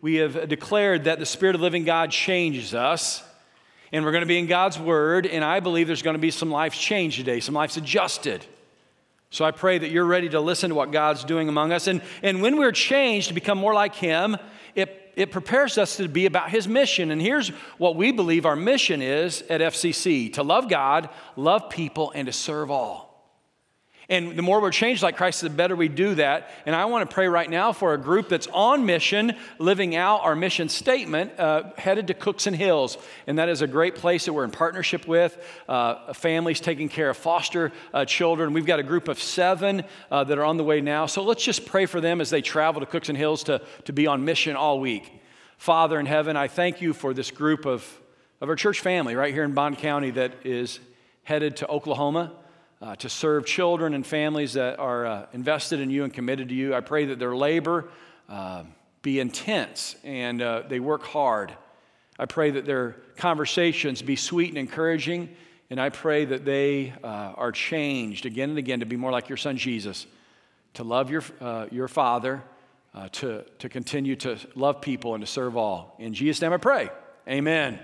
We have declared that the Spirit of living God changes us, and we're going to be in God's Word, and I believe there's going to be some lives changed today, some lives adjusted. So I pray that you're ready to listen to what God's doing among us. And, and when we're changed to become more like Him, it, it prepares us to be about His mission. And here's what we believe our mission is at FCC to love God, love people, and to serve all. And the more we're changed like Christ, the better we do that. And I want to pray right now for a group that's on mission, living out our mission statement, uh, headed to Cookson Hills. And that is a great place that we're in partnership with. Uh, families taking care of foster uh, children. We've got a group of seven uh, that are on the way now. So let's just pray for them as they travel to Cookson Hills to, to be on mission all week. Father in heaven, I thank you for this group of, of our church family right here in Bond County that is headed to Oklahoma uh, to serve children and families that are uh, invested in you and committed to you. I pray that their labor uh, be intense and uh, they work hard. I pray that their conversations be sweet and encouraging. And I pray that they uh, are changed again and again to be more like your son Jesus, to love your, uh, your Father, to, to continue to love people and to serve all. In Jesus' name I pray. Amen.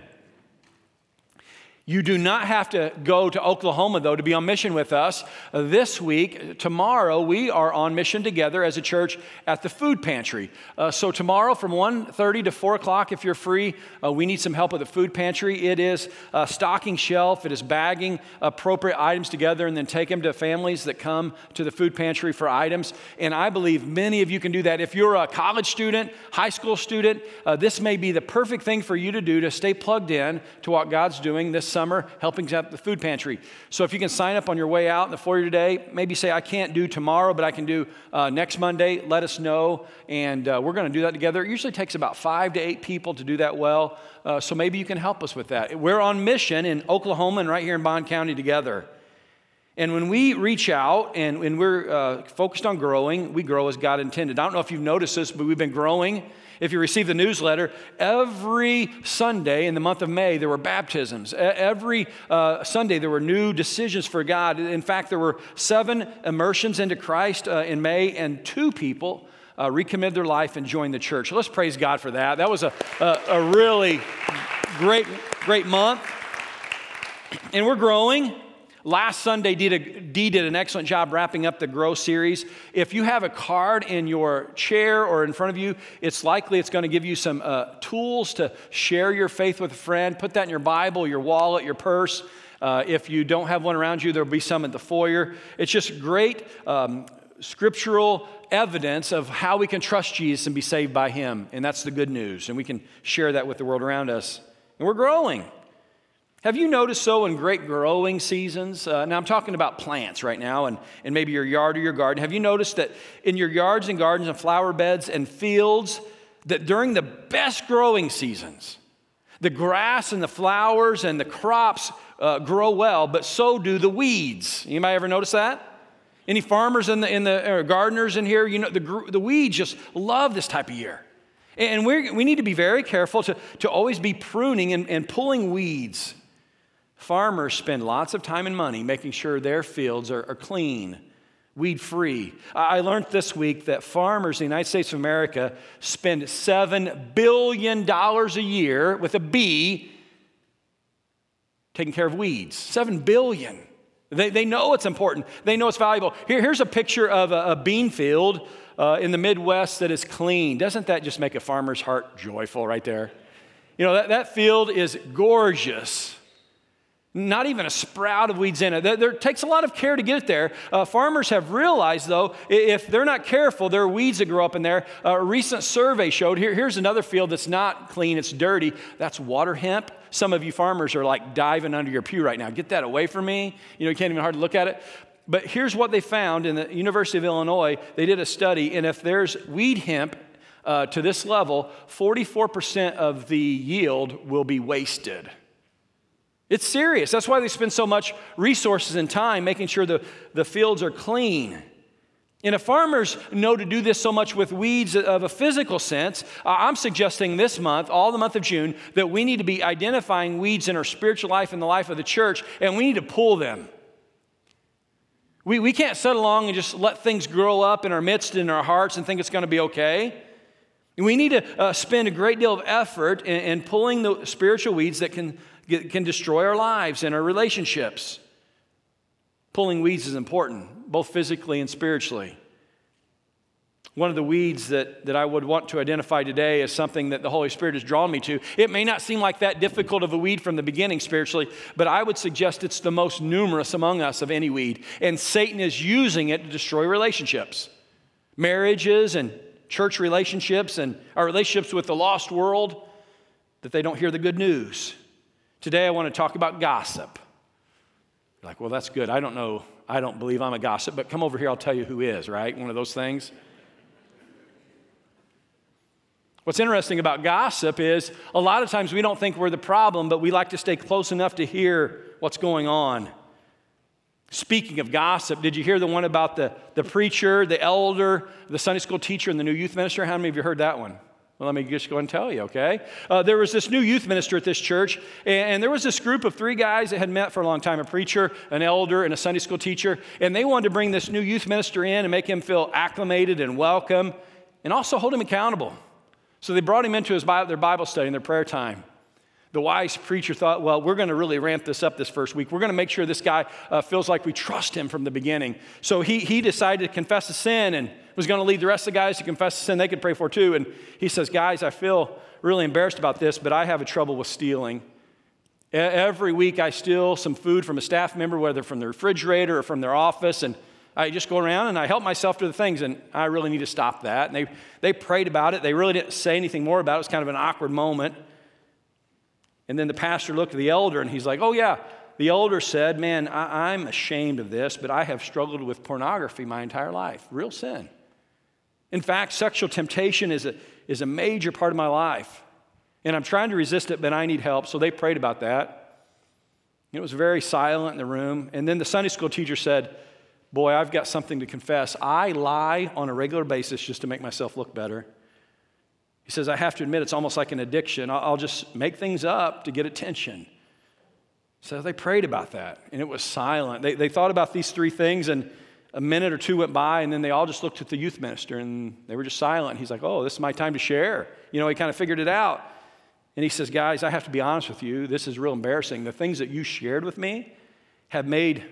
You do not have to go to Oklahoma, though, to be on mission with us. Uh, this week, tomorrow, we are on mission together as a church at the food pantry. Uh, so tomorrow from 1.30 to 4 o'clock, if you're free, uh, we need some help with the food pantry. It is a stocking shelf. It is bagging appropriate items together and then take them to families that come to the food pantry for items. And I believe many of you can do that. If you're a college student, high school student, uh, this may be the perfect thing for you to do to stay plugged in to what God's doing this summer helping out the food pantry. So if you can sign up on your way out in the foyer today, maybe say, I can't do tomorrow, but I can do uh, next Monday, let us know. And uh, we're going to do that together. It usually takes about five to eight people to do that well. Uh, so maybe you can help us with that. We're on mission in Oklahoma and right here in Bond County together. And when we reach out and when we're uh, focused on growing, we grow as God intended. I don't know if you've noticed this, but we've been growing if you receive the newsletter, every Sunday in the month of May, there were baptisms. Every uh, Sunday, there were new decisions for God. In fact, there were seven immersions into Christ uh, in May, and two people uh, recommitted their life and joined the church. let's praise God for that. That was a, a, a really great, great month. And we're growing. Last Sunday, Dee did an excellent job wrapping up the Grow series. If you have a card in your chair or in front of you, it's likely it's going to give you some uh, tools to share your faith with a friend. Put that in your Bible, your wallet, your purse. Uh, if you don't have one around you, there'll be some at the foyer. It's just great um, scriptural evidence of how we can trust Jesus and be saved by Him. And that's the good news. And we can share that with the world around us. And we're growing. Have you noticed so in great growing seasons? Uh, now, I'm talking about plants right now and, and maybe your yard or your garden. Have you noticed that in your yards and gardens and flower beds and fields, that during the best growing seasons, the grass and the flowers and the crops uh, grow well, but so do the weeds. Anybody ever notice that? Any farmers in the, in the gardeners in here? You know, the, the weeds just love this type of year. And we we need to be very careful to, to always be pruning and, and pulling weeds Farmers spend lots of time and money making sure their fields are, are clean, weed free. I learned this week that farmers in the United States of America spend $7 billion a year with a B taking care of weeds. 7 billion. They, they know it's important, they know it's valuable. Here, here's a picture of a, a bean field uh, in the Midwest that is clean. Doesn't that just make a farmer's heart joyful right there? You know, that, that field is gorgeous not even a sprout of weeds in it. There, there takes a lot of care to get it there. Uh, farmers have realized, though, if they're not careful, there are weeds that grow up in there. Uh, a recent survey showed here, here's another field that's not clean, it's dirty. That's water hemp. Some of you farmers are like diving under your pew right now. Get that away from me. You know, you can't even hardly look at it. But here's what they found in the University of Illinois. They did a study, and if there's weed hemp uh, to this level, 44% of the yield will be wasted. It's serious. That's why they spend so much resources and time making sure the, the fields are clean. And if farmers know to do this so much with weeds of a physical sense, I'm suggesting this month, all the month of June, that we need to be identifying weeds in our spiritual life and the life of the church, and we need to pull them. We, we can't sit along and just let things grow up in our midst and in our hearts and think it's going to be okay. We need to uh, spend a great deal of effort in, in pulling the spiritual weeds that can, can destroy our lives and our relationships. Pulling weeds is important, both physically and spiritually. One of the weeds that, that I would want to identify today is something that the Holy Spirit has drawn me to. It may not seem like that difficult of a weed from the beginning spiritually, but I would suggest it's the most numerous among us of any weed. And Satan is using it to destroy relationships, marriages, and church relationships, and our relationships with the lost world, that they don't hear the good news. Today, I want to talk about gossip. You're like, well, that's good. I don't know. I don't believe I'm a gossip, but come over here, I'll tell you who is, right? One of those things. What's interesting about gossip is a lot of times we don't think we're the problem, but we like to stay close enough to hear what's going on. Speaking of gossip, did you hear the one about the, the preacher, the elder, the Sunday school teacher, and the new youth minister? How many of you heard that one? Well, let me just go and tell you, okay? Uh, there was this new youth minister at this church, and, and, there was this group of three guys that had met for a long time a preacher, an elder, and a Sunday school teacher. And they wanted to bring this new youth minister in and make him feel acclimated and welcome, and also hold him accountable. So they brought him into his their Bible study and their prayer time. The wise preacher thought, well, we're going to really ramp this up this first week. We're going to make sure this guy uh, feels like we trust him from the beginning. So he, he decided to confess a sin and was going to lead the rest of the guys to confess a sin they could pray for too. And he says, guys, I feel really embarrassed about this, but I have a trouble with stealing. Every week I steal some food from a staff member, whether from the refrigerator or from their office, and I just go around and I help myself to the things, and I really need to stop that. And they, they prayed about it. They really didn't say anything more about it. It was kind of an awkward moment. And then the pastor looked at the elder and he's like, Oh, yeah. The elder said, Man, I, I'm ashamed of this, but I have struggled with pornography my entire life. Real sin. In fact, sexual temptation is a, is a major part of my life. And I'm trying to resist it, but I need help. So they prayed about that. It was very silent in the room. And then the Sunday school teacher said, Boy, I've got something to confess. I lie on a regular basis just to make myself look better. He says, I have to admit, it's almost like an addiction. I'll just make things up to get attention. So they prayed about that, and it was silent. They, they thought about these three things, and a minute or two went by, and then they all just looked at the youth minister, and they were just silent. He's like, Oh, this is my time to share. You know, he kind of figured it out. And he says, Guys, I have to be honest with you. This is real embarrassing. The things that you shared with me have made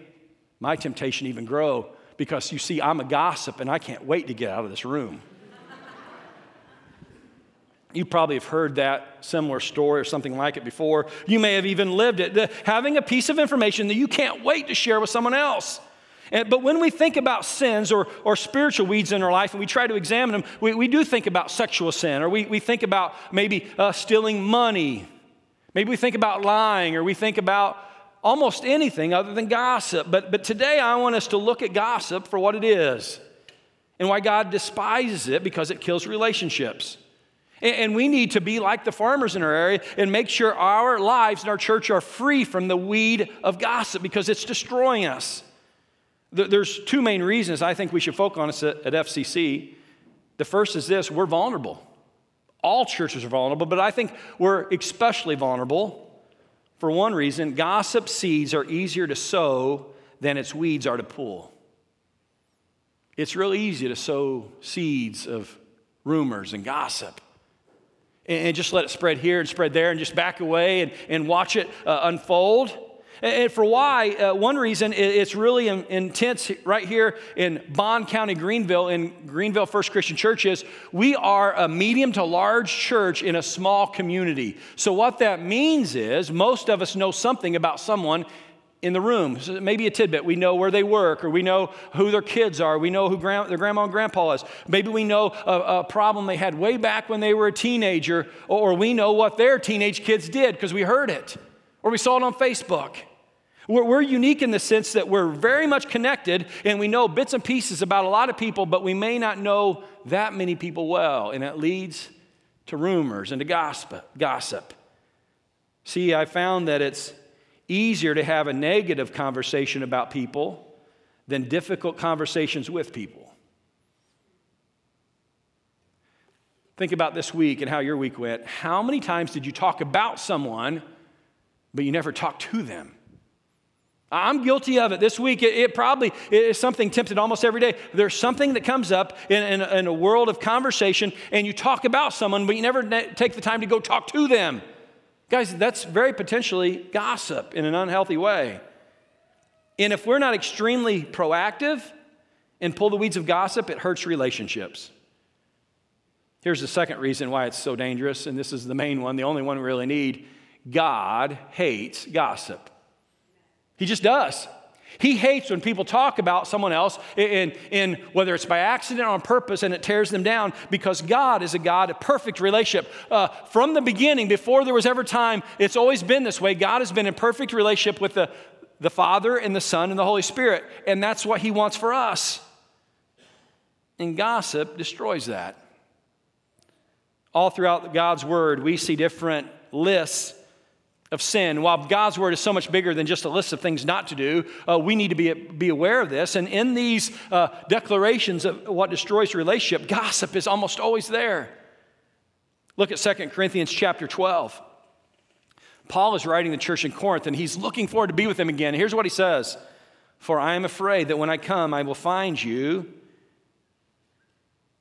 my temptation even grow because you see, I'm a gossip and I can't wait to get out of this room. You probably have heard that similar story or something like it before. You may have even lived it. The, having a piece of information that you can't wait to share with someone else. And, but when we think about sins or, or spiritual weeds in our life and we try to examine them, we, we do think about sexual sin or we, we think about maybe uh, stealing money. Maybe we think about lying or we think about almost anything other than gossip. But, but today I want us to look at gossip for what it is and why God despises it because it kills relationships. And, we need to be like the farmers in our area and make sure our lives and our church are free from the weed of gossip because it's destroying us. There's two main reasons I think we should focus on at FCC. The first is this we're vulnerable. All churches are vulnerable, but I think we're especially vulnerable for one reason, gossip seeds are easier to sow than its weeds are to pull. It's real easy to sow seeds of rumors and gossip and just let it spread here and spread there and just back away and, and watch it uh, unfold. And for why, uh, one reason it's really in, intense right here in Bond County, Greenville, in Greenville First Christian Church is we are a medium to large church in a small community. So, what that means is most of us know something about someone in the room. So maybe a tidbit. We know where they work, or we know who their kids are. We know who grand, their grandma and grandpa is. Maybe we know a, a, problem they had way back when they were a teenager, or we know what their teenage kids did because we heard it, or we saw it on Facebook. We're, we're, unique in the sense that we're very much connected and we know bits and pieces about a lot of people, but we may not know that many people well, and it leads to rumors and to gossip. gossip. See, I found that it's easier to have a negative conversation about people than difficult conversations with people. Think about this week and how your week went. How many times did you talk about someone, but you never talked to them? I'm guilty of it. This week, it, it probably is something tempted almost every day. There's something that comes up in, in, in, a world of conversation, and you talk about someone, but you never take the time to go talk to them. Guys, that's very potentially gossip in an unhealthy way. And if we're not extremely proactive and pull the weeds of gossip, it hurts relationships. Here's the second reason why it's so dangerous, and this is the main one, the only one we really need. God hates gossip. He just does. He hates when people talk about someone else in, in whether it's by accident or on purpose and it tears them down because God is a God of perfect relationship. Uh, from the beginning, before there was ever time, it's always been this way. God has been in perfect relationship with the, the Father and the Son and the Holy Spirit. And that's what He wants for us. And gossip destroys that. All throughout God's Word, we see different lists of sin. While God's word is so much bigger than just a list of things not to do, uh, we need to be, be aware of this. And in these uh, declarations of what destroys relationship, gossip is almost always there. Look at 2 Corinthians chapter 12. Paul is writing the church in Corinth and he's looking forward to be with them again. Here's what he says For I am afraid that when I come, I will find you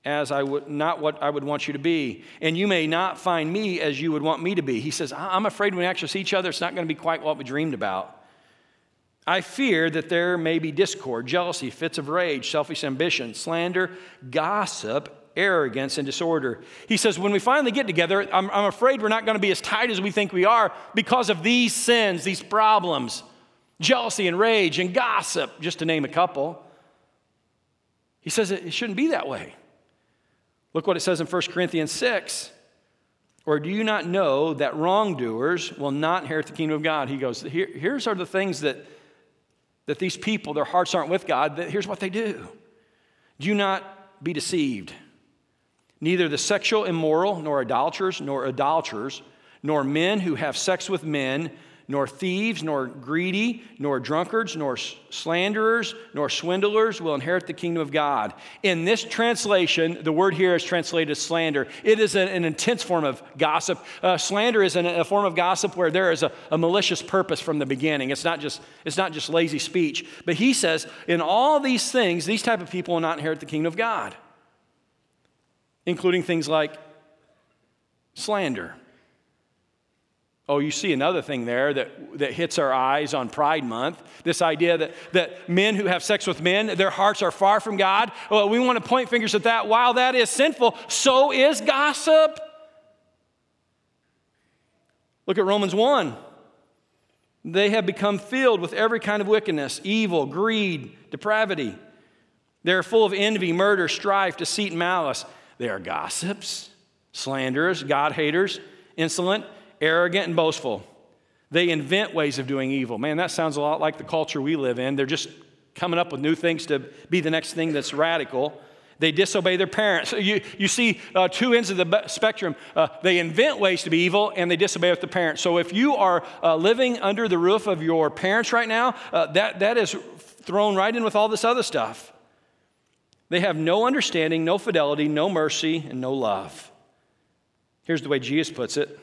as I would not what I would want you to be. And you may not find me as you would want me to be. He says, I'm afraid when we actually see each other, it's not going to be quite what we dreamed about. I fear that there may be discord, jealousy, fits of rage, selfish ambition, slander, gossip, arrogance, and disorder. He says, when we finally get together, I'm, I'm afraid we're not going to be as tight as we think we are because of these sins, these problems jealousy and rage and gossip, just to name a couple. He says it shouldn't be that way. Look what it says in 1 Corinthians 6. Or do you not know that wrongdoers will not inherit the kingdom of God? He goes, Here, Here's are the things that, that these people, their hearts aren't with God. That here's what they do. Do not be deceived. Neither the sexual immoral, nor idolaters, nor idolaters, nor men who have sex with men, nor thieves, nor greedy, nor drunkards, nor slanderers, nor swindlers will inherit the kingdom of God. In this translation, the word here is translated as slander. It is an, an intense form of gossip. Uh, slander is an, a form of gossip where there is a, a malicious purpose from the beginning. It's not, just, it's not just lazy speech. But he says, in all these things, these type of people will not inherit the kingdom of God, including things like slander Oh, you see another thing there that, that hits our eyes on Pride Month this idea that, that men who have sex with men, their hearts are far from God. Well, we want to point fingers at that. While that is sinful, so is gossip. Look at Romans 1. They have become filled with every kind of wickedness, evil, greed, depravity. They are full of envy, murder, strife, deceit, and malice. They are gossips, slanderers, God haters, insolent arrogant and boastful. They invent ways of doing evil. Man, that sounds a lot like the culture we live in. They're just coming up with new things to be the next thing that's radical. They disobey their parents. You, you see uh, two ends of the spectrum. Uh, they invent ways to be evil and they disobey with the parents. So if you are uh, living under the roof of your parents right now, uh, that, that is thrown right in with all this other stuff. They have no understanding, no fidelity, no mercy, and no love. Here's the way Jesus puts it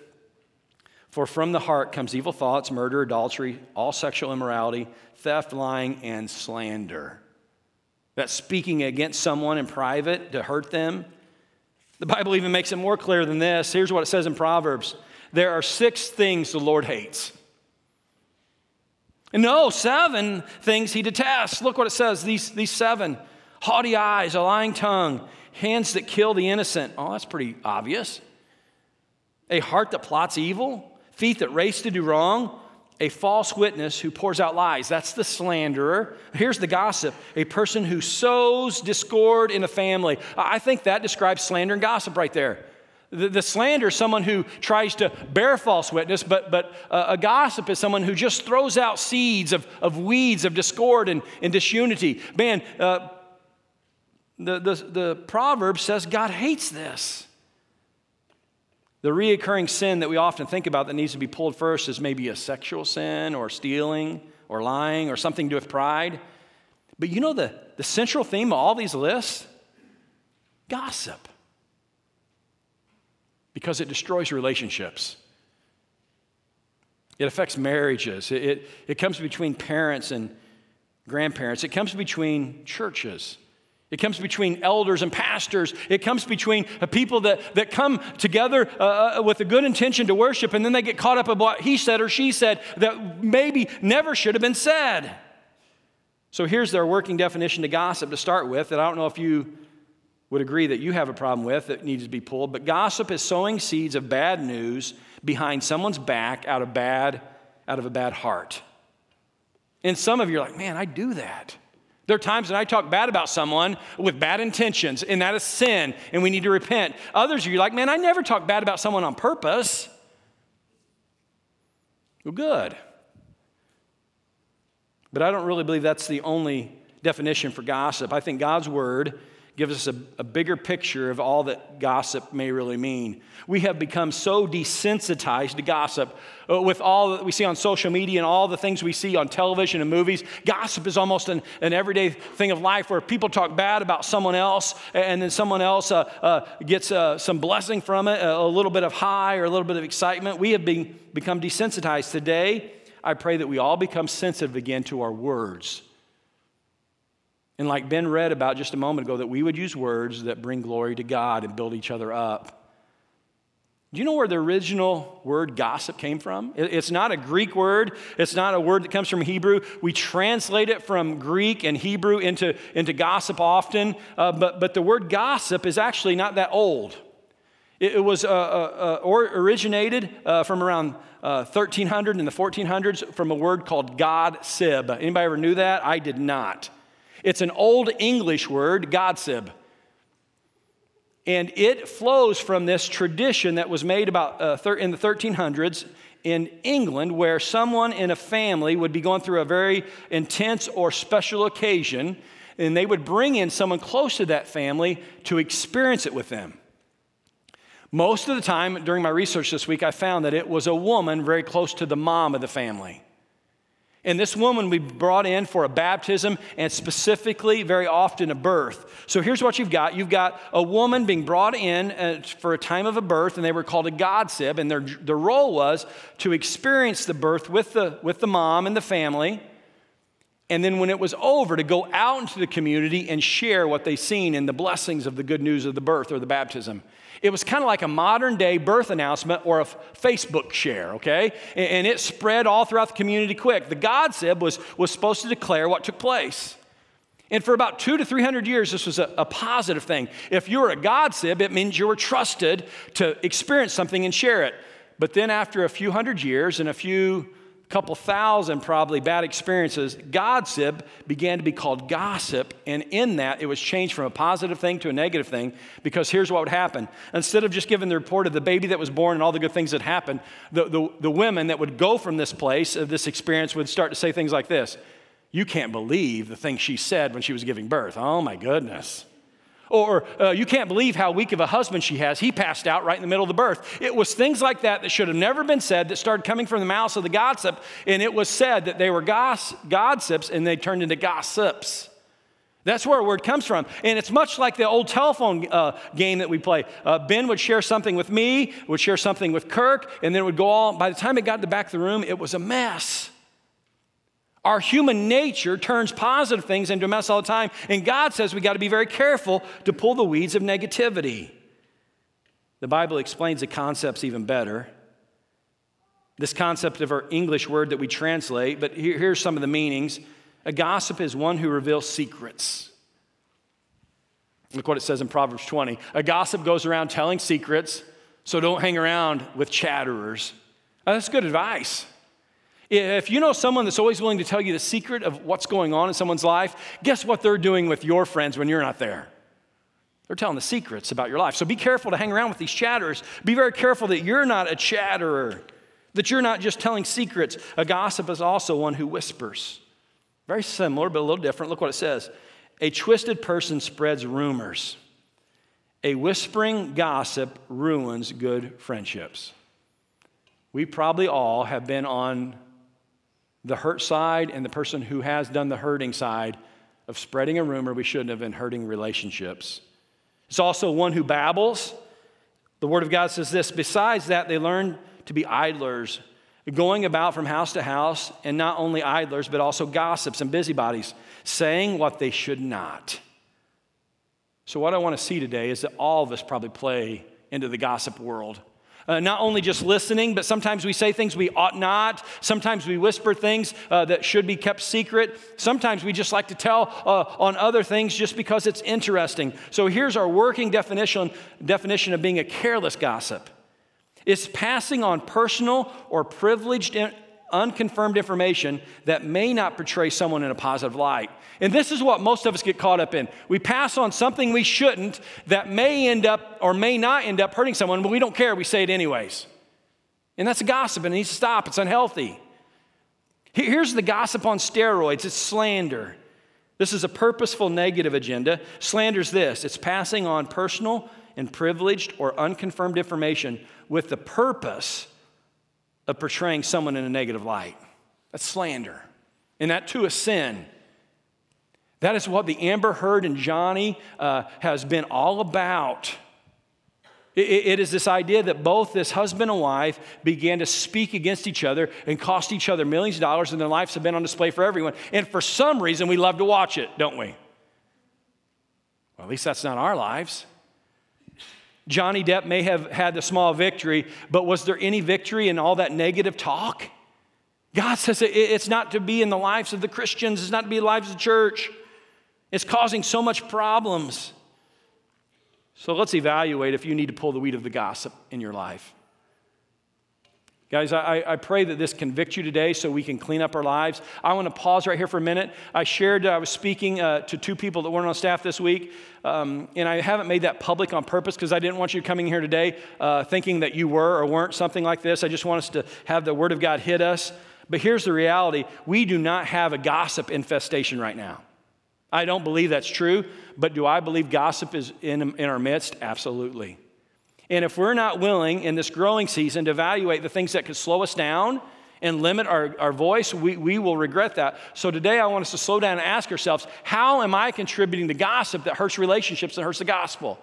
for from the heart comes evil thoughts, murder, adultery, all sexual immorality, theft, lying, and slander. That's speaking against someone in private to hurt them. The Bible even makes it more clear than this. Here's what it says in Proverbs there are six things the Lord hates. And No, seven things he detests. Look what it says these, these seven haughty eyes, a lying tongue, hands that kill the innocent. Oh, that's pretty obvious. A heart that plots evil, feet that race to do wrong, a false witness who pours out lies. That's the slanderer. Here's the gossip a person who sows discord in a family. I think that describes slander and gossip right there. The, the slander is someone who tries to bear false witness, but, but uh, a gossip is someone who just throws out seeds of, of weeds of discord and, and disunity. Man, uh, the, the, the proverb says God hates this. The reoccurring sin that we often think about that needs to be pulled first is maybe a sexual sin or stealing or lying or something to do with pride. But you know the, the central theme of all these lists? Gossip. Because it destroys relationships. It affects marriages. It, it, it comes between parents and grandparents. It comes between churches. It comes between elders and pastors. It comes between people that, that come together uh, uh, with a good intention to worship, and then they get caught up in what he said or she said that maybe never should have been said. So here's their working definition to gossip to start with, that I don't know if you would agree that you have a problem with that needs to be pulled. But gossip is sowing seeds of bad news behind someone's back out of bad, out of a bad heart. And some of you are like, man, I do that. There are times when I talk bad about someone with bad intentions, and that is sin, and we need to repent. Others of you are like, man, I never talk bad about someone on purpose. Well, good. But I don't really believe that's the only definition for gossip. I think God's word gives us a, a, bigger picture of all that gossip may really mean. We have become so desensitized to gossip uh, with all that we see on social media and all the things we see on television and movies. Gossip is almost an, an everyday thing of life where people talk bad about someone else and then someone else uh, uh, gets uh, some blessing from it, a little bit of high or a little bit of excitement. We have been, become desensitized. Today, I pray that we all become sensitive again to our words and like Ben read about just a moment ago, that we would use words that bring glory to God and build each other up. Do you know where the original word gossip came from? It's not a Greek word. It's not a word that comes from Hebrew. We translate it from Greek and Hebrew into, into gossip often, uh, but, but the word gossip is actually not that old. It, it was uh, uh, uh or originated uh, from around 1300 uh, in the 1400s from a word called God sib. Anybody ever knew that? I did not. It's an old English word, gossip. And it flows from this tradition that was made about uh, thir- in the 1300s in England, where someone in a family would be going through a very intense or special occasion, and they would bring in someone close to that family to experience it with them. Most of the time during my research this week, I found that it was a woman very close to the mom of the family. And this woman we brought in for a baptism and specifically, very often, a birth. So here's what you've got you've got a woman being brought in uh, for a time of a birth, and they were called a godsib, and their, their role was to experience the birth with the, with the mom and the family. And then when it was over, to go out into the community and share what they've seen in the blessings of the good news of the birth or the baptism. It was kind of like a modern day birth announcement or a Facebook share, okay? And it spread all throughout the community quick. The godsib was, was supposed to declare what took place. And for about two to 300 years, this was a, a positive thing. If you were a godsib, it means you were trusted to experience something and share it. But then after a few hundred years and a few couple thousand probably bad experiences, gossip began to be called gossip. And in that, it was changed from a positive thing to a negative thing because here's what would happen. Instead of just giving the report of the baby that was born and all the good things that happened, the, the, the women that would go from this place, of this experience, would start to say things like this You can't believe the things she said when she was giving birth. Oh my goodness. Or uh, you can't believe how weak of a husband she has. He passed out right in the middle of the birth. It was things like that that should have never been said that started coming from the mouths of the gossip. And it was said that they were goss- gossips and they turned into gossips. That's where a word comes from. And it's much like the old telephone uh, game that we play. Uh, ben would share something with me, would share something with Kirk, and then it would go all, by the time it got to the back of the room, it was a mess. Our human nature turns positive things into a mess all the time, and God says we got to be very careful to pull the weeds of negativity. The Bible explains the concepts even better. This concept of our English word that we translate, but here, here's some of the meanings. A gossip is one who reveals secrets. Look what it says in Proverbs 20. A gossip goes around telling secrets, so don't hang around with chatterers. that's good advice. If you know someone that's always willing to tell you the secret of what's going on in someone's life, guess what they're doing with your friends when you're not there? They're telling the secrets about your life. So be careful to hang around with these chatterers. Be very careful that you're not a chatterer, that you're not just telling secrets. A gossip is also one who whispers. Very similar, but a little different. Look what it says A twisted person spreads rumors, a whispering gossip ruins good friendships. We probably all have been on the hurt side and the person who has done the hurting side of spreading a rumor we shouldn't have been hurting relationships. It's also one who babbles. The Word of God says this besides that, they learn to be idlers going about from house to house, and not only idlers, but also gossips and busybodies, saying what they should not. So, what I want to see today is that all of us probably play into the gossip world. Uh, not only just listening, but sometimes we say things we ought not. Sometimes we whisper things uh, that should be kept secret. Sometimes we just like to tell uh, on other things just because it's interesting. So here's our working definition, definition of being a careless gossip it's passing on personal or privileged, unconfirmed information that may not portray someone in a positive light. And this is what most of us get caught up in. We pass on something we shouldn't that may end up or may not end up hurting someone, but we don't care. We say it anyways. And that's gossip and it needs to stop. It's unhealthy. Here's the gossip on steroids it's slander. This is a purposeful negative agenda. Slander's this it's passing on personal and privileged or unconfirmed information with the purpose of portraying someone in a negative light. That's slander. And that too is sin. That is what the Amber Heard and Johnny uh, has been all about. It, it is this idea that both this husband and wife began to speak against each other and cost each other millions of dollars, and their lives have been on display for everyone. And for some reason, we love to watch it, don't we? Well, at least that's not our lives. Johnny Depp may have had a small victory, but was there any victory in all that negative talk? God says it's not to be in the lives of the Christians, it's not to be in the lives of the church. It's causing so much problems. So let's evaluate if you need to pull the weed of the gossip in your life. Guys, I, I pray that this convicts you today so we can clean up our lives. I want to pause right here for a minute. I shared, I was speaking uh, to two people that weren't on staff this week, um, and I haven't made that public on purpose because I didn't want you coming here today uh, thinking that you were or weren't something like this. I just want us to have the Word of God hit us. But here's the reality we do not have a gossip infestation right now. I don't believe that's true, but do I believe gossip is in, in our midst? Absolutely. And if we're not willing in this growing season to evaluate the things that could slow us down and limit our, our voice, we, we will regret that. So today I want us to slow down and ask ourselves how am I contributing to gossip that hurts relationships and hurts the gospel?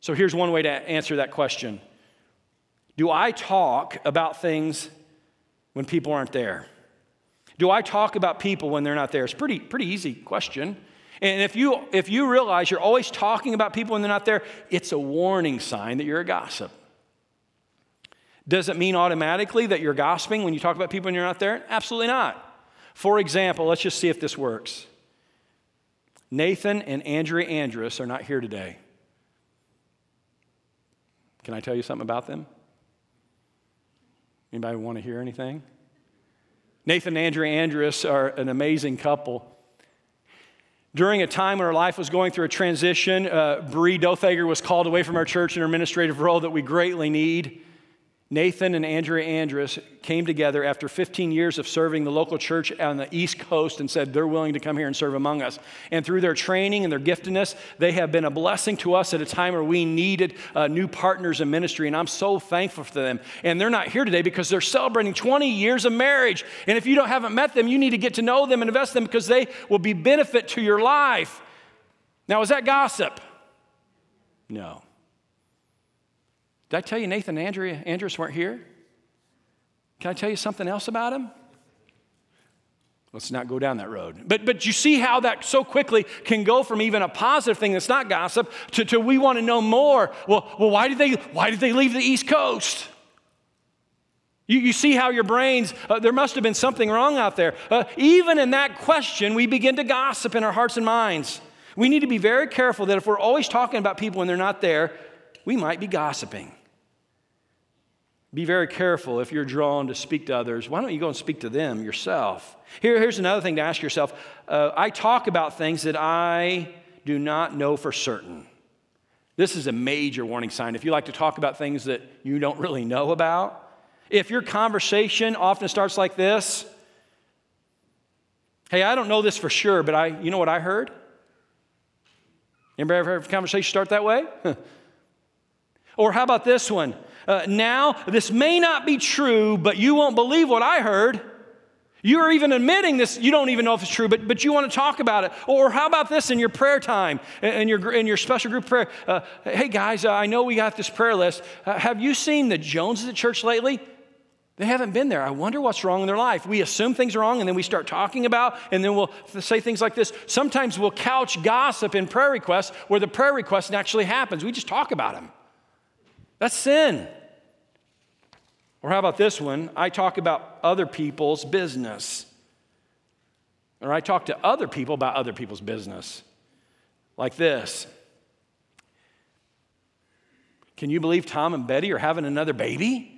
So here's one way to answer that question Do I talk about things when people aren't there? Do I talk about people when they're not there? It's pretty, pretty easy question. And if you, if you realize you're always talking about people when they're not there, it's a warning sign that you're a gossip. Does it mean automatically that you're gossiping when you talk about people when you're not there? Absolutely not. For example, let's just see if this works. Nathan and Andrea Andrus are not here today. Can I tell you something about them? Anybody want to hear anything? Nathan and Andrea Andrus are an amazing couple. During a time when our life was going through a transition, uh, Bree Dothager was called away from our church in her administrative role that we greatly need. Nathan and Andrea Andrus came together after 15 years of serving the local church on the East Coast and said they're willing to come here and serve among us. And through their training and their giftedness, they have been a blessing to us at a time where we needed uh, new partners in ministry. And I'm so thankful for them. And they're not here today because they're celebrating 20 years of marriage. And if you don't haven't met them, you need to get to know them and invest in them because they will be benefit to your life. Now, is that gossip? No. Did I tell you Nathan and Andrea Andrus weren't here? Can I tell you something else about him? Let's not go down that road. But, but you see how that so quickly can go from even a positive thing that's not gossip to, to we want to know more. Well, well why, did they, why did they leave the East Coast? You, you see how your brains, uh, there must have been something wrong out there. Uh, even in that question, we begin to gossip in our hearts and minds. We need to be very careful that if we're always talking about people when they're not there, we might be gossiping. Be very careful if you're drawn to speak to others. Why don't you go and speak to them yourself? Here, here's another thing to ask yourself uh, I talk about things that I do not know for certain. This is a major warning sign. If you like to talk about things that you don't really know about, if your conversation often starts like this, hey, I don't know this for sure, but I, you know what I heard? Anybody ever heard a conversation start that way? or how about this one? Uh, now, this may not be true, but you won't believe what I heard. You're even admitting this, you don't even know if it's true, but, but you want to talk about it. Or how about this in your prayer time, in your, in your special group prayer? Uh, hey guys, uh, I know we got this prayer list. Uh, have you seen the Joneses at church lately? They haven't been there. I wonder what's wrong in their life. We assume things are wrong and then we start talking about, and then we'll say things like this. Sometimes we'll couch gossip in prayer requests where the prayer request actually happens. We just talk about them. That's sin. Or how about this one? I talk about other people's business. Or I talk to other people about other people's business. Like this Can you believe Tom and Betty are having another baby?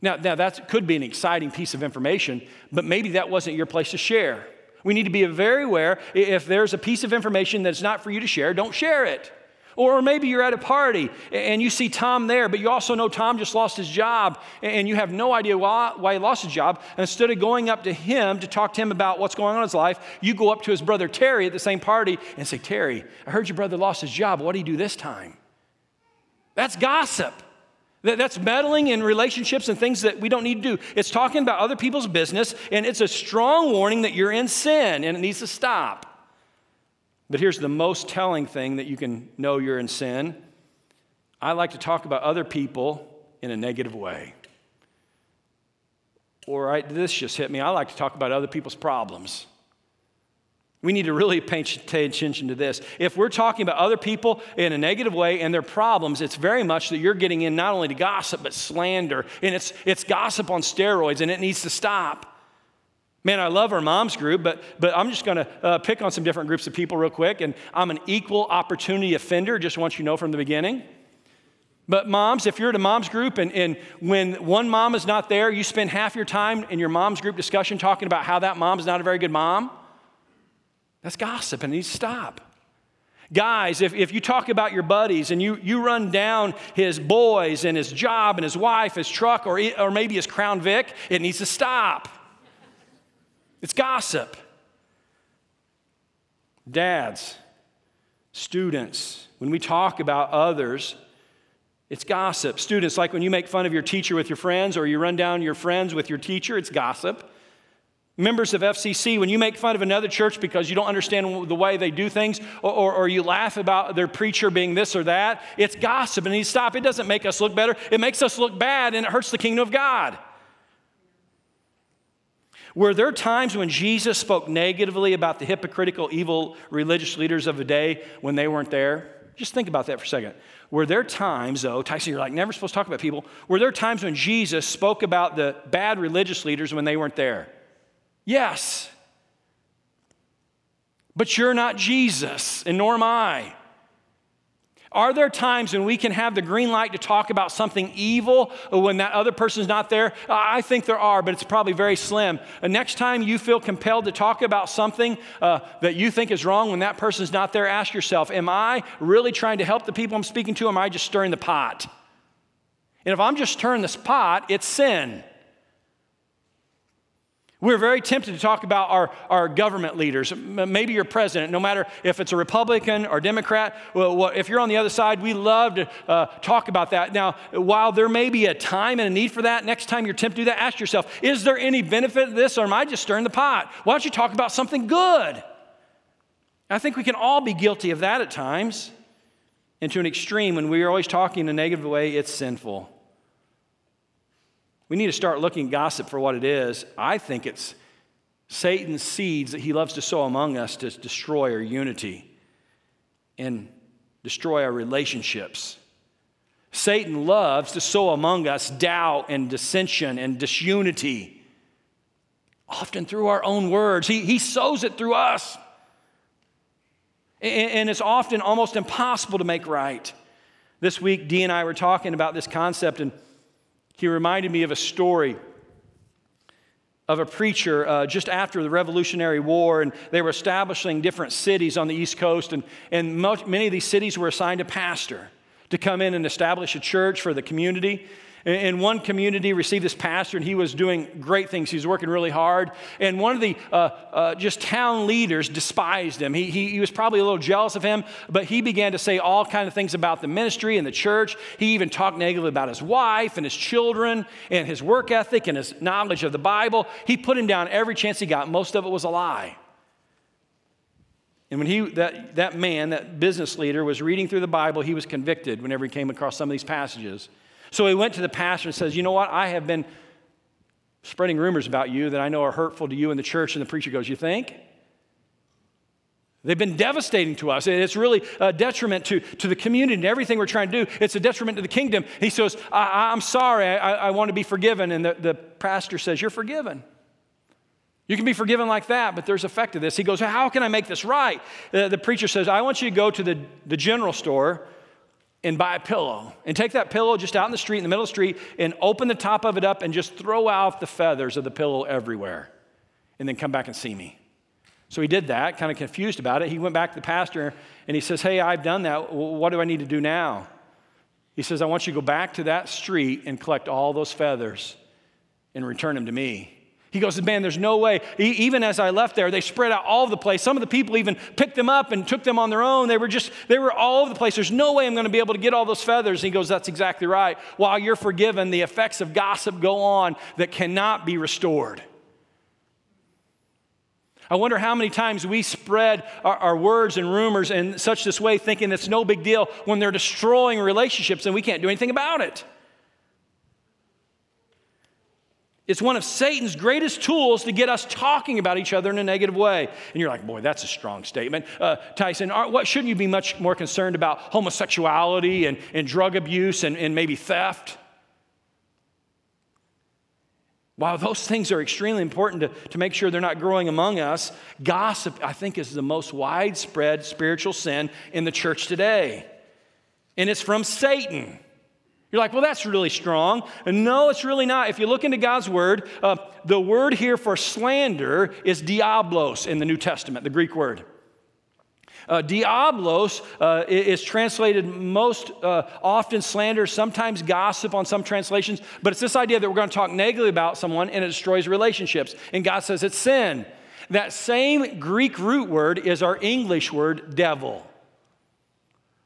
Now, now that could be an exciting piece of information, but maybe that wasn't your place to share. We need to be very aware if there's a piece of information that's not for you to share, don't share it. Or maybe you're at a party and you see Tom there, but you also know Tom just lost his job and you have no idea why, he lost his job. And instead of going up to him to talk to him about what's going on in his life, you go up to his brother Terry at the same party and say, Terry, I heard your brother lost his job. What do you do this time? That's gossip. That's meddling in relationships and things that we don't need to do. It's talking about other people's business, and it's a strong warning that you're in sin and it needs to stop. But here's the most telling thing that you can know you're in sin I like to talk about other people in a negative way. Or I, this just hit me. I like to talk about other people's problems. We need to really pay attention to this. If we're talking about other people in a negative way and their problems, it's very much that you're getting in not only to gossip, but slander. And it's, it's gossip on steroids, and it needs to stop. Man, I love our moms group, but, but I'm just going to uh, pick on some different groups of people real quick. And I'm an equal opportunity offender, just want you to know from the beginning. But moms, if you're at a mom's group and, and when one mom is not there, you spend half your time in your mom's group discussion talking about how that mom is not a very good mom. That's gossip and it needs to stop. Guys, if, if you talk about your buddies and you, you run down his boys and his job and his wife, his truck, or, or maybe his Crown Vic, it needs to stop. It's gossip. Dads, students, when we talk about others, it's gossip. Students, like when you make fun of your teacher with your friends or you run down your friends with your teacher, it's gossip. Members of FCC, when you make fun of another church because you don't understand the way they do things, or, or, or, you laugh about their preacher being this or that, it's gossip and you stop. It doesn't make us look better, it makes us look bad and it hurts the kingdom of God. Were there times when Jesus spoke negatively about the hypocritical, evil religious leaders of the day when they weren't there? Just think about that for a second. Were there times, though, Tyson, you're like never supposed to talk about people. Were there times when Jesus spoke about the bad religious leaders when they weren't there? Yes. But you're not Jesus, and nor am I. Are there times when we can have the green light to talk about something evil when that other person's not there? I think there are, but it's probably very slim. And next time you feel compelled to talk about something uh, that you think is wrong when that person's not there, ask yourself Am I really trying to help the people I'm speaking to, am I just stirring the pot? And if I'm just stirring this pot, it's sin. We're very tempted to talk about our, our government leaders, maybe your president, no matter if it's a Republican or Democrat. Well, if you're on the other side, we love to uh, talk about that. Now, while there may be a time and a need for that, next time you're tempted to do that, ask yourself is there any benefit to this or am I just stirring the pot? Why don't you talk about something good? I think we can all be guilty of that at times. And to an extreme, when we are always talking in a negative way, it's sinful. We need to start looking gossip for what it is. I think it's Satan's seeds that he loves to sow among us to destroy our unity and destroy our relationships. Satan loves to sow among us doubt and dissension and disunity, often through our own words. He, he sows it through us. And, and it's often almost impossible to make right. This week, Dee and I were talking about this concept, and he reminded me of a story of a preacher uh, just after the Revolutionary War, and they were establishing different cities on the East Coast, and, and many of these cities were assigned a pastor to come in and establish a church for the community. In one community, received this pastor, and he was doing great things. He was working really hard. And one of the uh, uh, just town leaders despised him. He, he, he, was probably a little jealous of him, but he began to say all kind of things about the ministry and the church. He even talked negatively about his wife and his children and his work ethic and his knowledge of the Bible. He put him down every chance he got. Most of it was a lie. And when he, that, that man, that business leader, was reading through the Bible, he was convicted whenever he came across some of these passages. So he went to the pastor and says, You know what? I have been spreading rumors about you that I know are hurtful to you and the church. And the preacher goes, You think? They've been devastating to us. It's really a detriment to, to the community and everything we're trying to do. It's a detriment to the kingdom. He says, I, am sorry, I, I, want to be forgiven. And the, the pastor says, You're forgiven. You can be forgiven like that, but there's effect to this. He goes, How can I make this right? The, the preacher says, I want you to go to the, the general store and buy a pillow and take that pillow just out in the street, in the middle of the street, and open the top of it up and just throw out the feathers of the pillow everywhere. And then come back and see me. So he did that, kind of confused about it. He went back to the pastor and he says, Hey, I've done that. What do I need to do now? He says, I want you to go back to that street and collect all those feathers and return them to me. He goes, Man, there's no way. Even as I left there, they spread out all over the place. Some of the people even picked them up and took them on their own. They were just, they were all over the place. There's no way I'm going to be able to get all those feathers. And he goes, That's exactly right. While you're forgiven, the effects of gossip go on that cannot be restored. I wonder how many times we spread our, our, words and rumors in such this way, thinking it's no big deal when they're destroying relationships and we can't do anything about it. It's one of Satan's greatest tools to get us talking about each other in a negative way. And you're like, boy, that's a strong statement. Uh, Tyson, are, what, shouldn't you be much more concerned about homosexuality and, and drug abuse and, and maybe theft? While those things are extremely important to, to make sure they're not growing among us, gossip, I think, is the most widespread spiritual sin in the church today. And it's from Satan. You're like, well, that's really strong. And no, it's really not. If you look into God's word, uh, the word here for slander is diablos in the New Testament, the Greek word. Uh, diablos uh, is translated most uh, often slander, sometimes gossip on some translations, but it's this idea that we're going to talk negatively about someone and it destroys relationships. And God says it's sin. That same Greek root word is our English word devil.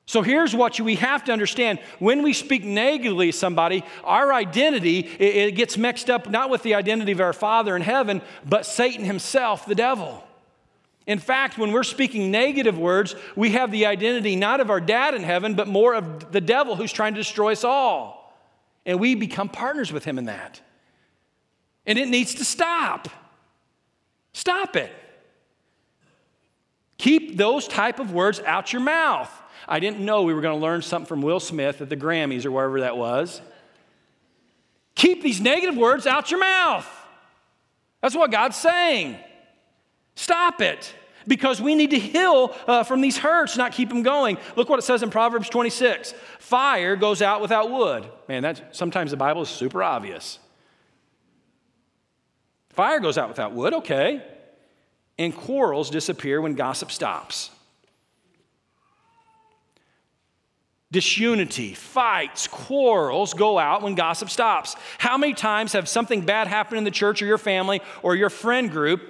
So here's what we have to understand. When we speak negatively to somebody, our identity, it gets mixed up not with the identity of our Father in heaven, but Satan himself, the devil. In fact, when we're speaking negative words, we have the identity not of our dad in heaven, but more of the devil who's trying to destroy us all. And we become partners with him in that. And it needs to stop. Stop it. Keep those type of words out your mouth. I didn't know we were going to learn something from Will Smith at the Grammys or wherever that was. Keep these negative words out your mouth. That's what God's saying. Stop it because we need to heal uh, from these hurts, not keep them going. Look what it says in Proverbs 26 fire goes out without wood. Man, that, sometimes the Bible is super obvious. Fire goes out without wood, okay. And quarrels disappear when gossip stops. Disunity, fights, quarrels go out when gossip stops. How many times have something bad happened in the church or your family or your friend group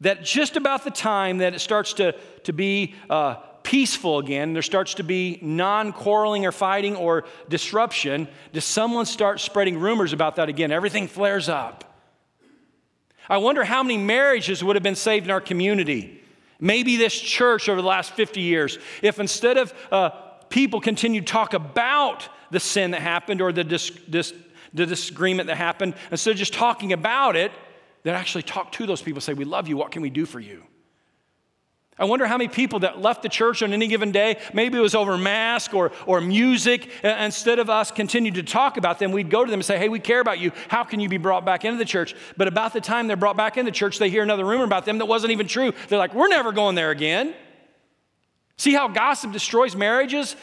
that just about the time that it starts to, to be uh, peaceful again, there starts to be non quarreling or fighting or disruption, does someone start spreading rumors about that again? Everything flares up. I wonder how many marriages would have been saved in our community. Maybe this church over the last 50 years, if instead of uh, people continue to talk about the sin that happened or the, dis- dis- the disagreement that happened, instead of just talking about it, that actually talk to those people, say, We love you, what can we do for you? I wonder how many people that left the church on any given day, maybe it was over mask or, or music, uh, instead of us continue to talk about them, we'd go to them and say, Hey, we care about you. How can you be brought back into the church? But about the time they're brought back into the church, they hear another rumor about them that wasn't even true. They're like, We're never going there again. See how gossip destroys marriages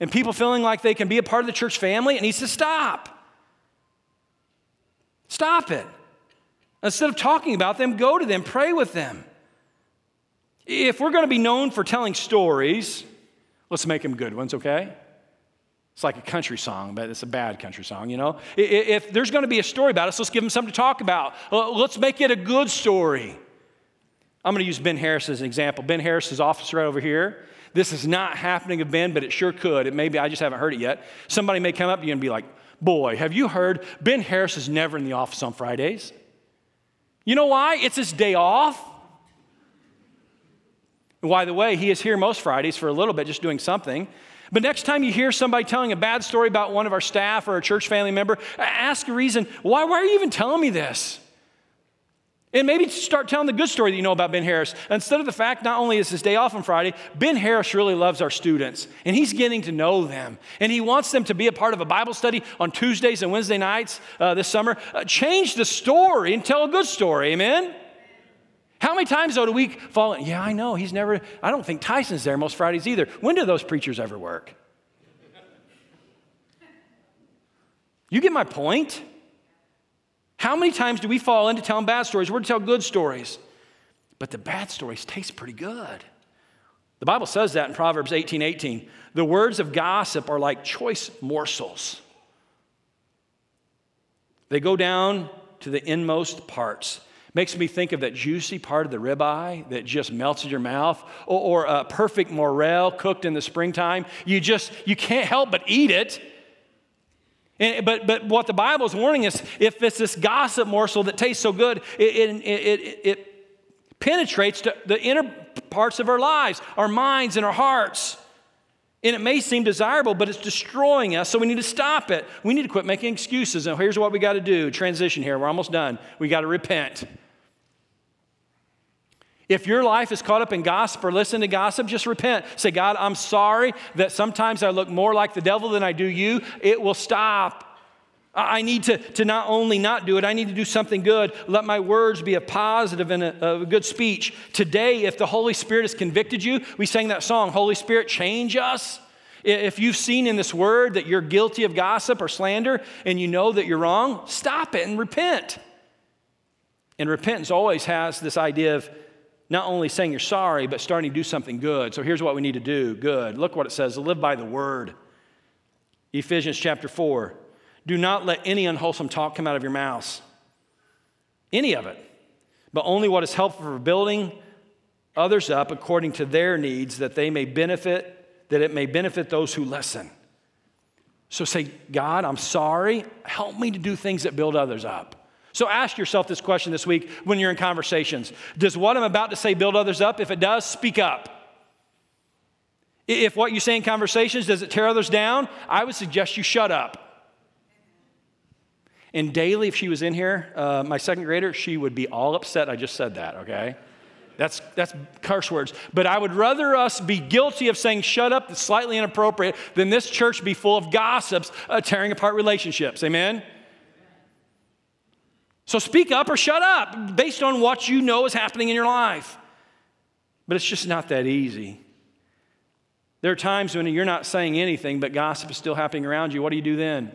and people feeling like they can be a part of the church family? It needs to stop. Stop it. Instead of talking about them, go to them, pray with them. If we're going to be known for telling stories, let's make them good ones, okay? It's like a country song, but it's a bad country song, you know? If there's going to be a story about us, let's give them something to talk about. Let's make it a good story. I'm going to use Ben Harris as an example. Ben Harris's office right over here. This is not happening of Ben, but it sure could. It maybe I just haven't heard it yet. Somebody may come up to you and be like, "Boy, have you heard Ben Harris is never in the office on Fridays?" You know why? It's his day off. By the way, he is here most Fridays for a little bit, just doing something. But next time you hear somebody telling a bad story about one of our staff or a church family member, ask a reason why, why are you even telling me this? And maybe start telling the good story that you know about Ben Harris. Instead of the fact, not only is his day off on Friday, Ben Harris really loves our students and he's getting to know them. And he wants them to be a part of a Bible study on Tuesdays and Wednesday nights uh, this summer. Uh, change the story and tell a good story. Amen? How many times, though, do we fall? Yeah, I know. He's never, I don't think Tyson's there most Fridays either. When do those preachers ever work? You get my point? How many times do we fall into telling bad stories? We're to tell good stories. But the bad stories taste pretty good. The Bible says that in Proverbs 18 18. The words of gossip are like choice morsels, they go down to the inmost parts. Makes me think of that juicy part of the ribeye that just melts in your mouth, or, or a perfect morel cooked in the springtime. You just, you can't help but eat it. And, but, but what the Bible is warning us if it's this gossip morsel that tastes so good, it, it, it, it penetrates the inner parts of our lives, our minds, and our hearts. And it may seem desirable, but it's destroying us, so we need to stop it. We need to quit making excuses. And here's what we got to do transition here. We're almost done. We got to repent. If your life is caught up in gossip or listen to gossip, just repent. Say, God, I'm sorry that sometimes I look more like the devil than I do you. It will stop. I need to, to not only not do it, I need to do something good. Let my words be a positive and a, a good speech. Today, if the Holy Spirit has convicted you, we sang that song, Holy Spirit, change us. If you've seen in this word that you're guilty of gossip or slander and you know that you're wrong, stop it and repent. And repentance always has this idea of not only saying you're sorry, but starting to do something good. So here's what we need to do good. Look what it says live by the word. Ephesians chapter 4. Do not let any unwholesome talk come out of your mouths, any of it, but only what is helpful for building others up according to their needs, that they may benefit, that it may benefit those who listen. So say, God, I'm sorry. Help me to do things that build others up. So ask yourself this question this week when you're in conversations Does what I'm about to say build others up? If it does, speak up. If what you say in conversations does it tear others down, I would suggest you shut up. And daily, if she was in here, uh, my second grader, she would be all upset I just said that, okay? That's, that's curse words. But I would rather us be guilty of saying shut up that's slightly inappropriate than this church be full of gossips uh, tearing apart relationships. Amen? So speak up or shut up based on what you know is happening in your life. But it's just not that easy. There are times when you're not saying anything, but gossip is still happening around you. What do you do then?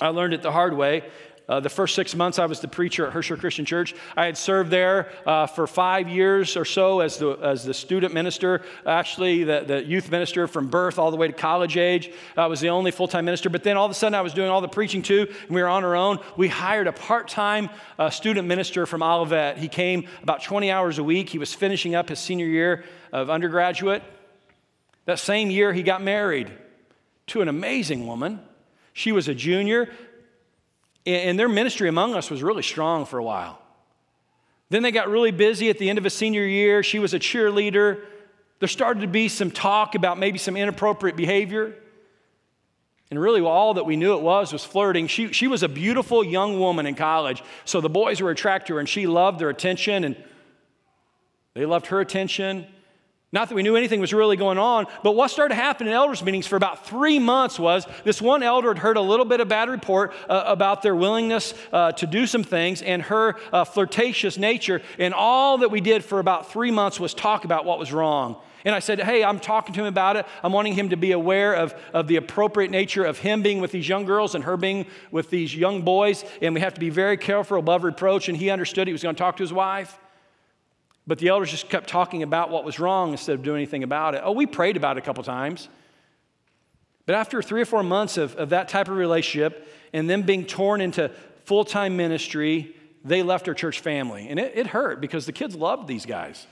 I learned it the hard way uh, the first six months I was the preacher at Herscher Christian Church. I had served there uh, for five years or so as the, as the student minister, actually, the, the youth minister from birth all the way to college age. I was the only full time minister. But then all of a sudden I was doing all the preaching too, and we were on our own. We hired a part time uh, student minister from Olivet. He came about 20 hours a week. He was finishing up his senior year of undergraduate. That same year, he got married to an amazing woman. She was a junior. And their ministry among us was really strong for a while. Then they got really busy at the end of a senior year. She was a cheerleader. There started to be some talk about maybe some inappropriate behavior. And really, all that we knew it was was flirting. She, she was a beautiful young woman in college, so the boys were attracted to her, and she loved their attention, and they loved her attention. Not that we knew anything was really going on, but what started happening in elders' meetings for about three months was this one elder had heard a little bit of bad report uh, about their willingness uh, to do some things and her uh, flirtatious nature. And all that we did for about three months was talk about what was wrong. And I said, Hey, I'm talking to him about it. I'm wanting him to be aware of, of the appropriate nature of him being with these young girls and her being with these young boys. And we have to be very careful above reproach. And he understood he was going to talk to his wife. But the elders just kept talking about what was wrong instead of doing anything about it. Oh, we prayed about it a couple times. But after three or four months of, of that type of relationship and them being torn into full time ministry, they left our church family. And it, it hurt because the kids loved these guys.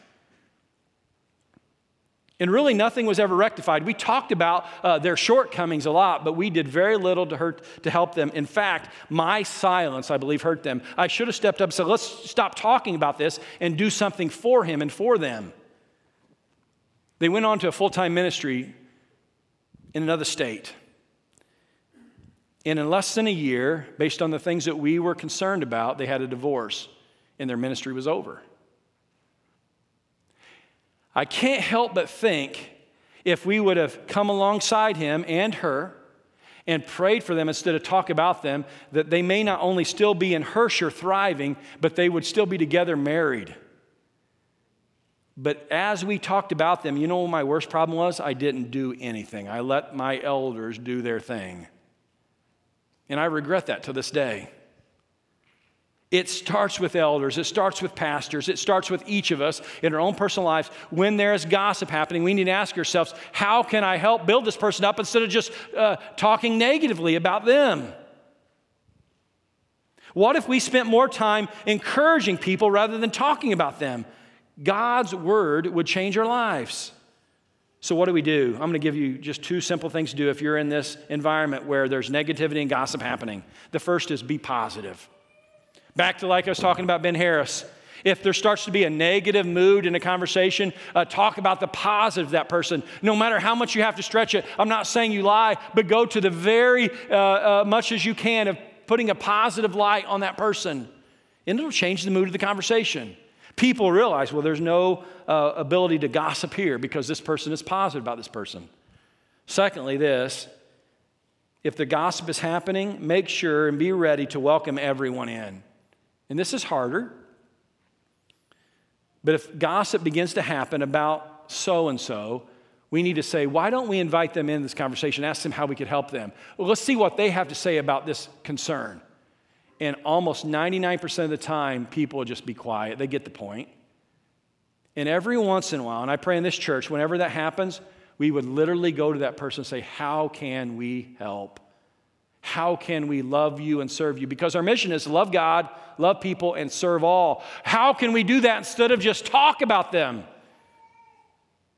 And really, nothing was ever rectified. We talked about uh, their shortcomings a lot, but we did very little to, hurt, to help them. In fact, my silence, I believe, hurt them. I should have stepped up and said, let's stop talking about this and do something for him and for them. They went on to a full time ministry, in another state. And in less than a year, based on the things that we were concerned about, they had a divorce and their ministry was over. I can't help but think if we would have come alongside him and her and prayed for them instead of talk about them, that they may not only still be in Herscher thriving, but they would still be together married. But as we talked about them, you know what my worst problem was? I didn't do anything. I let my elders do their thing. And I regret that to this day. It starts with elders, it starts with pastors, it starts with each of us in our own personal lives. When there's gossip happening, we need to ask ourselves, how can I help build this person up instead of just uh, talking negatively about them? What if we spent more time encouraging people rather than talking about them? God's word would change our lives. So, what do we do? I'm going to give you just two simple things to do if you're in this environment where there's negativity and gossip happening. The first is be positive. Back to like I was talking about Ben Harris. If there starts to be a negative mood in a conversation, uh, talk about the positive of that person. No matter how much you have to stretch it, I'm not saying you lie, but go to the very uh, uh, much as you can of putting a positive light on that person. And it'll change the mood of the conversation. People realize, well, there's no uh, ability to gossip here because this person is positive about this person. Secondly, this if the gossip is happening, make sure and be ready to welcome everyone in. And this is harder. But if gossip begins to happen about so and so, we need to say, why don't we invite them in this conversation, ask them how we could help them? Well, let's see what they have to say about this concern. And almost 99% of the time, people will just be quiet. They get the point. And every once in a while, and I pray in this church, whenever that happens, we would literally go to that person and say, How can we help? How can we love you and serve you? Because our mission is to love God, love people, and serve all. How can we do that instead of just talk about them?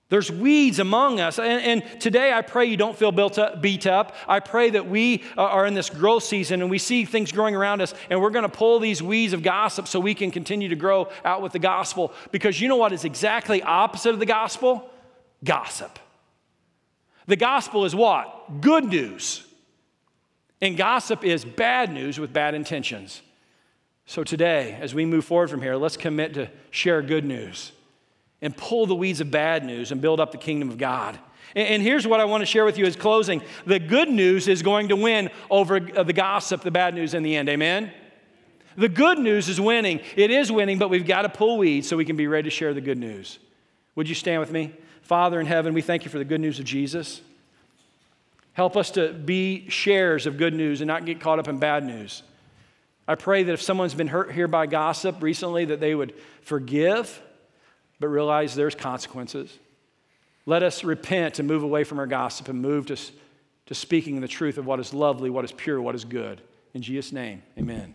There's weeds among us. And, and, today I pray you don't feel built up, beat up. I pray that we are in this growth season and we see things growing around us and we're going to pull these weeds of gossip so we can continue to grow out with the gospel. Because you know what is exactly opposite of the gospel? Gossip. The gospel is what? Good news. And gossip is bad news with bad intentions. So today, as we move forward from here, let's commit to share good news and pull the weeds of bad news and build up the kingdom of God. And here's what I want to share with you as closing the good news is going to win over uh, the gossip, the bad news in the end. Amen? The good news is winning. It is winning, but we've got to pull weeds so we can be ready to share the good news. Would you stand with me? Father in heaven, we thank you for the good news of Jesus. Help us to be sharers of good news and not get caught up in bad news. I pray that if someone's been hurt here by gossip recently, that they would forgive, but realize there's consequences. Let us repent and move away from our gossip and move to, to speaking the truth of what is lovely, what is pure, what is good. In Jesus' name, amen.